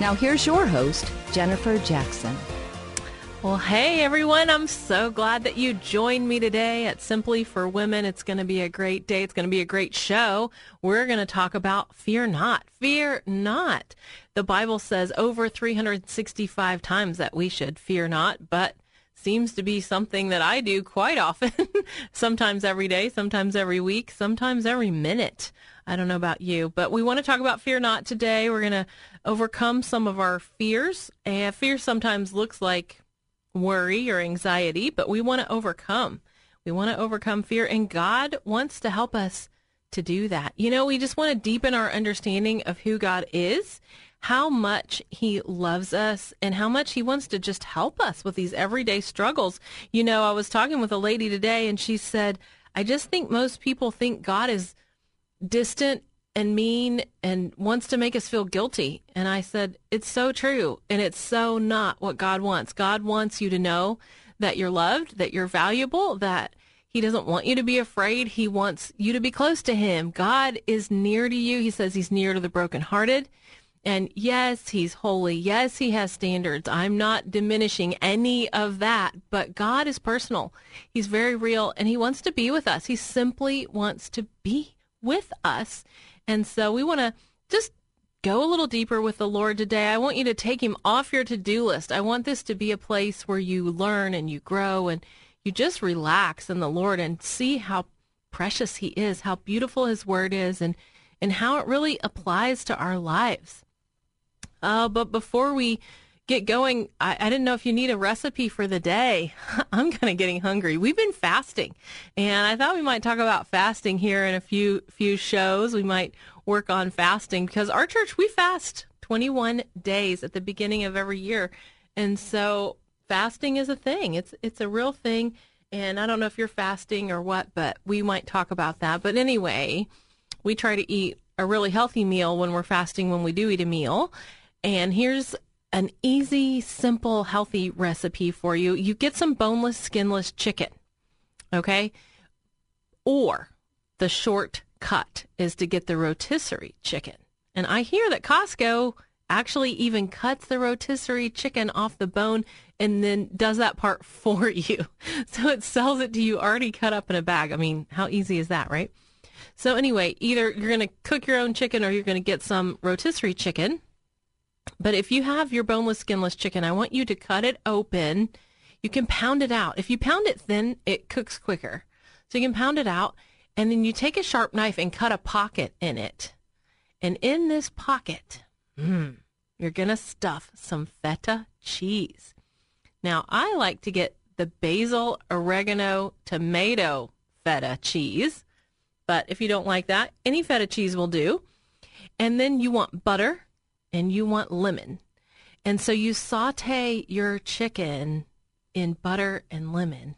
Now, here's your host, Jennifer Jackson. Well, hey everyone, I'm so glad that you joined me today at Simply for Women. It's going to be a great day. It's going to be a great show. We're going to talk about fear not. Fear not. The Bible says over 365 times that we should fear not, but seems to be something that I do quite often. sometimes every day, sometimes every week, sometimes every minute. I don't know about you, but we want to talk about fear not today. We're going to overcome some of our fears. And fear sometimes looks like worry or anxiety, but we want to overcome. We want to overcome fear, and God wants to help us to do that. You know, we just want to deepen our understanding of who God is, how much He loves us, and how much He wants to just help us with these everyday struggles. You know, I was talking with a lady today, and she said, I just think most people think God is distant and mean and wants to make us feel guilty. And I said, It's so true. And it's so not what God wants. God wants you to know that you're loved, that you're valuable, that He doesn't want you to be afraid. He wants you to be close to Him. God is near to you. He says He's near to the brokenhearted. And yes, He's holy. Yes, He has standards. I'm not diminishing any of that, but God is personal. He's very real and He wants to be with us. He simply wants to be with us. And so we want to just go a little deeper with the Lord today. I want you to take him off your to-do list. I want this to be a place where you learn and you grow and you just relax in the Lord and see how precious he is, how beautiful his word is and and how it really applies to our lives. Uh, but before we get going, I, I, didn't know if you need a recipe for the day. I'm kind of getting hungry. We've been fasting, and I thought we might talk about fasting here in a few few shows. We might work on fasting because our church we fast 21 days at the beginning of every year, and so fasting is a thing. It's it's a real thing, and I don't know if you're fasting or what, but we might talk about that. But anyway, we try to eat a really healthy meal when we're fasting when we do eat a meal. And here's an easy, simple, healthy recipe for you. You get some boneless, skinless chicken, okay? Or the shortcut is to get the rotisserie chicken. And I hear that Costco actually even cuts the rotisserie chicken off the bone and then does that part for you. So it sells it to you already cut up in a bag. I mean, how easy is that, right? So anyway, either you're going to cook your own chicken or you're going to get some rotisserie chicken but if you have your boneless, skinless chicken, I want you to cut it open. You can pound it out. If you pound it thin, it cooks quicker. So you can pound it out, and then you take a sharp knife and cut a pocket in it. And in this pocket, mm, you're going to stuff some feta cheese. Now, I like to get the basil, oregano, tomato feta cheese. But if you don't like that, any feta cheese will do. And then you want butter and you want lemon. And so you saute your chicken in butter and lemon.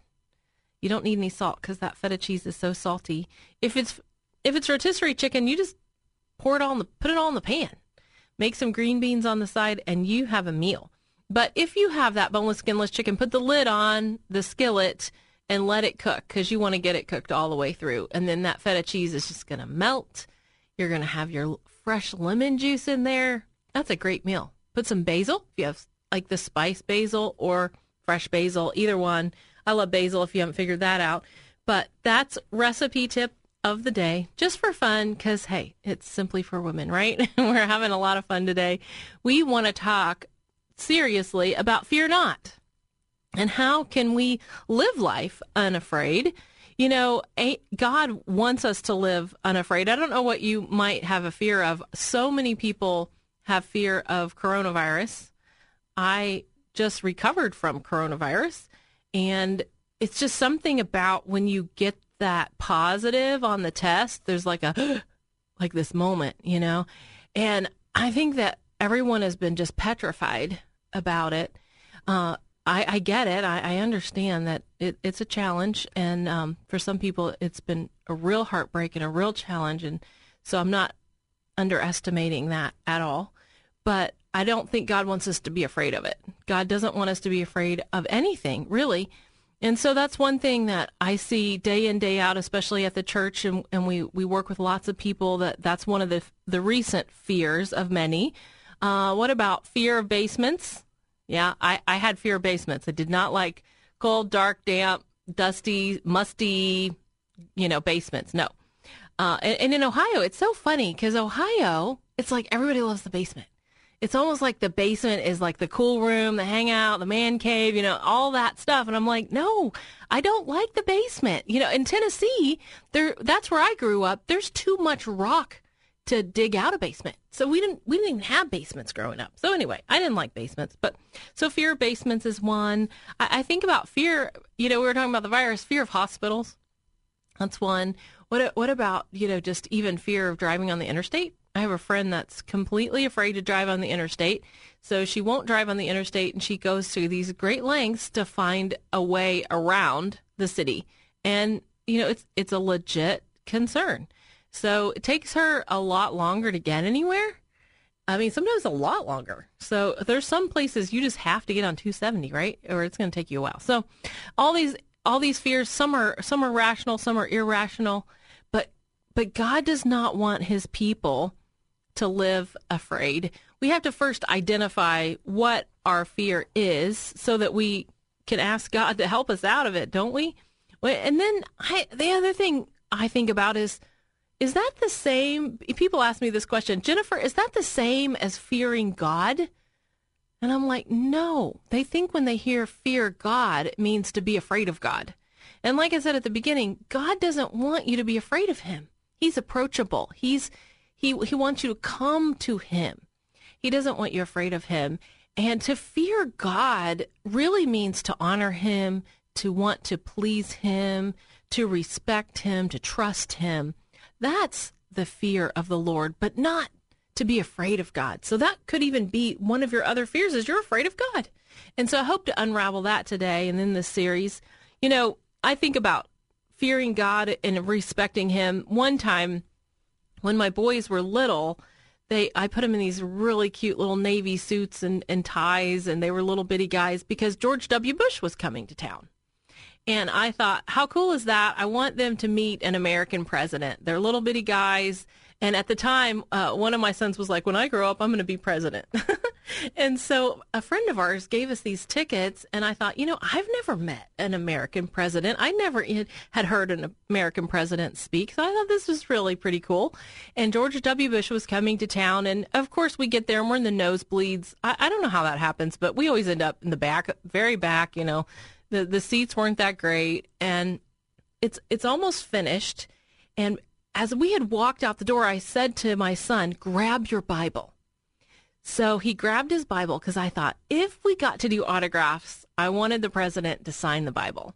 You don't need any salt because that feta cheese is so salty. If it's if it's rotisserie chicken, you just pour it on the put it all in the pan. Make some green beans on the side and you have a meal. But if you have that boneless skinless chicken, put the lid on the skillet and let it cook because you want to get it cooked all the way through. And then that feta cheese is just going to melt. You're going to have your fresh lemon juice in there. That's a great meal. Put some basil if you have like the spice basil or fresh basil, either one. I love basil if you haven't figured that out. But that's recipe tip of the day, just for fun, because hey, it's simply for women, right? We're having a lot of fun today. We want to talk seriously about fear not. And how can we live life unafraid? You know, God wants us to live unafraid. I don't know what you might have a fear of. So many people have fear of coronavirus. I just recovered from coronavirus, and it's just something about when you get that positive on the test, there's like a like this moment, you know. And I think that everyone has been just petrified about it. Uh, I, I, get it. I, I understand that it, it's a challenge, and um, for some people, it's been a real heartbreak and a real challenge. And so I'm not underestimating that at all. But I don't think God wants us to be afraid of it. God doesn't want us to be afraid of anything, really. And so that's one thing that I see day in, day out, especially at the church. And, and we, we work with lots of people that that's one of the, the recent fears of many. Uh, what about fear of basements? Yeah, I, I had fear of basements. I did not like cold, dark, damp, dusty, musty, you know, basements. No. Uh, and, and in Ohio, it's so funny because Ohio, it's like everybody loves the basement. It's almost like the basement is like the cool room, the hangout, the man cave, you know, all that stuff. And I'm like, no, I don't like the basement. You know, in Tennessee, there that's where I grew up. There's too much rock to dig out a basement. So we didn't we didn't even have basements growing up. So anyway, I didn't like basements. But so fear of basements is one. I, I think about fear. You know, we were talking about the virus. Fear of hospitals. That's one. What what about you know just even fear of driving on the interstate? I have a friend that's completely afraid to drive on the interstate. So she won't drive on the interstate and she goes to these great lengths to find a way around the city. And you know, it's it's a legit concern. So it takes her a lot longer to get anywhere. I mean, sometimes a lot longer. So there's some places you just have to get on 270, right? Or it's going to take you a while. So all these all these fears, some are some are rational, some are irrational, but but God does not want his people to live afraid. We have to first identify what our fear is so that we can ask God to help us out of it, don't we? And then I, the other thing I think about is is that the same? People ask me this question, Jennifer, is that the same as fearing God? And I'm like, no. They think when they hear fear God, it means to be afraid of God. And like I said at the beginning, God doesn't want you to be afraid of him. He's approachable. He's he he wants you to come to him. He doesn't want you afraid of him. And to fear God really means to honor him, to want to please him, to respect him, to trust him. That's the fear of the Lord, but not to be afraid of God. So that could even be one of your other fears is you're afraid of God. And so I hope to unravel that today and in this series. You know, I think about fearing God and respecting him. One time when my boys were little, they I put them in these really cute little navy suits and, and ties and they were little bitty guys because George W. Bush was coming to town. And I thought, how cool is that? I want them to meet an American president. They're little bitty guys. And at the time, uh, one of my sons was like, when I grow up, I'm going to be president. and so a friend of ours gave us these tickets. And I thought, you know, I've never met an American president. I never had heard an American president speak. So I thought this was really pretty cool. And George W. Bush was coming to town. And of course, we get there and we're in the nosebleeds. I, I don't know how that happens, but we always end up in the back, very back, you know the the seats weren't that great and it's it's almost finished and as we had walked out the door I said to my son grab your bible. So he grabbed his bible cuz I thought if we got to do autographs I wanted the president to sign the bible.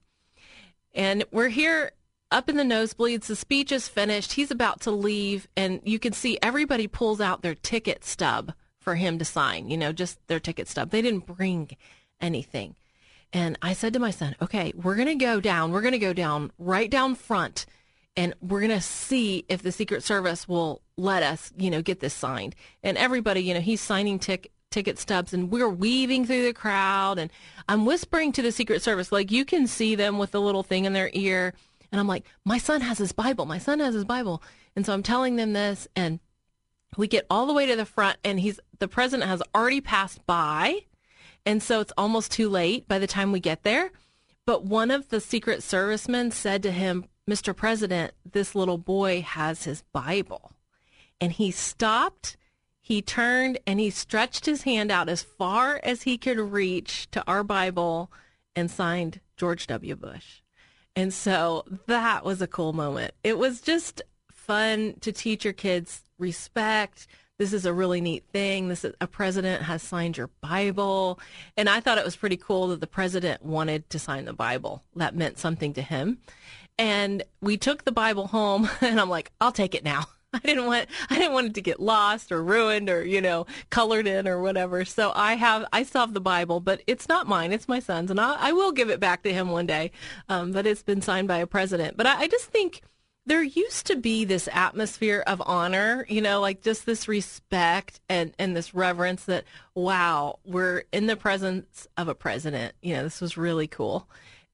And we're here up in the nosebleeds. The speech is finished. He's about to leave and you can see everybody pulls out their ticket stub for him to sign you know just their ticket stub. They didn't bring anything. And I said to my son, okay, we're going to go down. We're going to go down right down front and we're going to see if the Secret Service will let us, you know, get this signed. And everybody, you know, he's signing tick, ticket stubs and we're weaving through the crowd and I'm whispering to the Secret Service, like you can see them with the little thing in their ear. And I'm like, my son has his Bible. My son has his Bible. And so I'm telling them this and we get all the way to the front and he's, the president has already passed by and so it's almost too late by the time we get there. But one of the Secret Servicemen said to him, Mr. President, this little boy has his Bible. And he stopped, he turned, and he stretched his hand out as far as he could reach to our Bible and signed George W. Bush. And so that was a cool moment. It was just fun to teach your kids respect. This is a really neat thing. This is, a president has signed your Bible. And I thought it was pretty cool that the president wanted to sign the Bible. That meant something to him. And we took the Bible home and I'm like, I'll take it now. I didn't want I didn't want it to get lost or ruined or you know colored in or whatever. So I have I still have the Bible, but it's not mine. It's my son's, and I, I will give it back to him one day. Um, but it's been signed by a president. But I, I just think there used to be this atmosphere of honor, you know, like just this respect and, and this reverence that, wow, we're in the presence of a president. You know, this was really cool.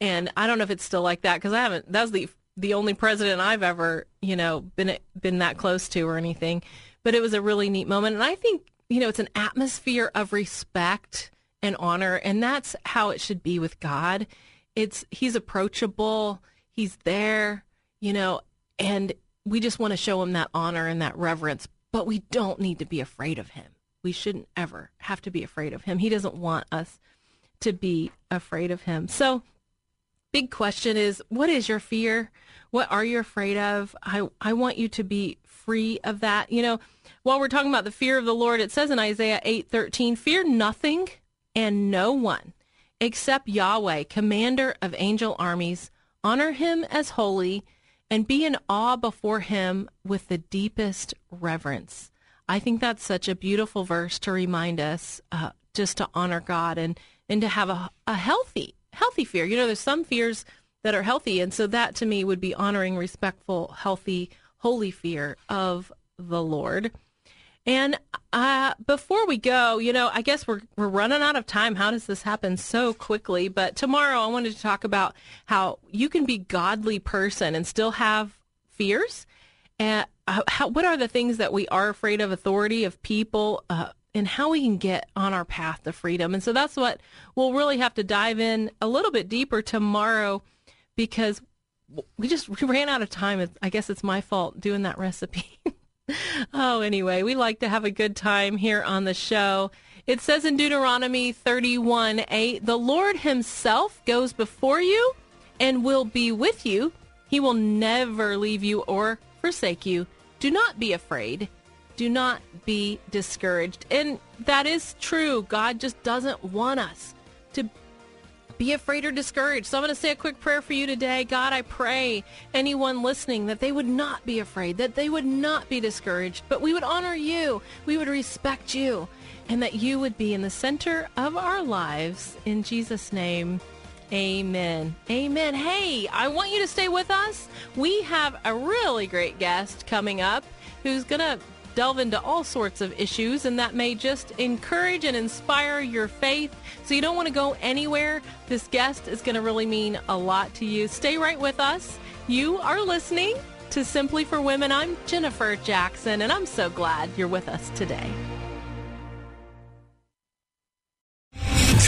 And I don't know if it's still like that because I haven't, that was the, the only president I've ever, you know, been, been that close to or anything. But it was a really neat moment. And I think, you know, it's an atmosphere of respect and honor. And that's how it should be with God. It's, he's approachable. He's there, you know, and we just want to show him that honor and that reverence, but we don't need to be afraid of him. We shouldn't ever have to be afraid of him. He doesn't want us to be afraid of him. So, big question is what is your fear? What are you afraid of? I, I want you to be free of that. You know, while we're talking about the fear of the Lord, it says in Isaiah 8:13, "Fear nothing and no one except Yahweh, commander of angel armies. Honor him as holy and be in awe before him with the deepest reverence. I think that's such a beautiful verse to remind us uh, just to honor God and, and to have a, a healthy, healthy fear. You know, there's some fears that are healthy. And so that to me would be honoring, respectful, healthy, holy fear of the Lord. And uh, before we go, you know, I guess we're we're running out of time. How does this happen so quickly? But tomorrow, I wanted to talk about how you can be godly person and still have fears. And uh, how, what are the things that we are afraid of? Authority of people. Uh, and how we can get on our path to freedom. And so that's what we'll really have to dive in a little bit deeper tomorrow because we just we ran out of time. I guess it's my fault doing that recipe. oh, anyway, we like to have a good time here on the show. It says in Deuteronomy 31 8, the Lord himself goes before you and will be with you. He will never leave you or forsake you. Do not be afraid. Do not be discouraged. And that is true. God just doesn't want us to be afraid or discouraged. So I'm going to say a quick prayer for you today. God, I pray anyone listening that they would not be afraid, that they would not be discouraged, but we would honor you, we would respect you, and that you would be in the center of our lives. In Jesus' name, Amen. Amen. Hey, I want you to stay with us. We have a really great guest coming up who's going to delve into all sorts of issues, and that may just encourage and inspire your faith. So you don't want to go anywhere. This guest is going to really mean a lot to you. Stay right with us. You are listening to Simply for Women. I'm Jennifer Jackson, and I'm so glad you're with us today.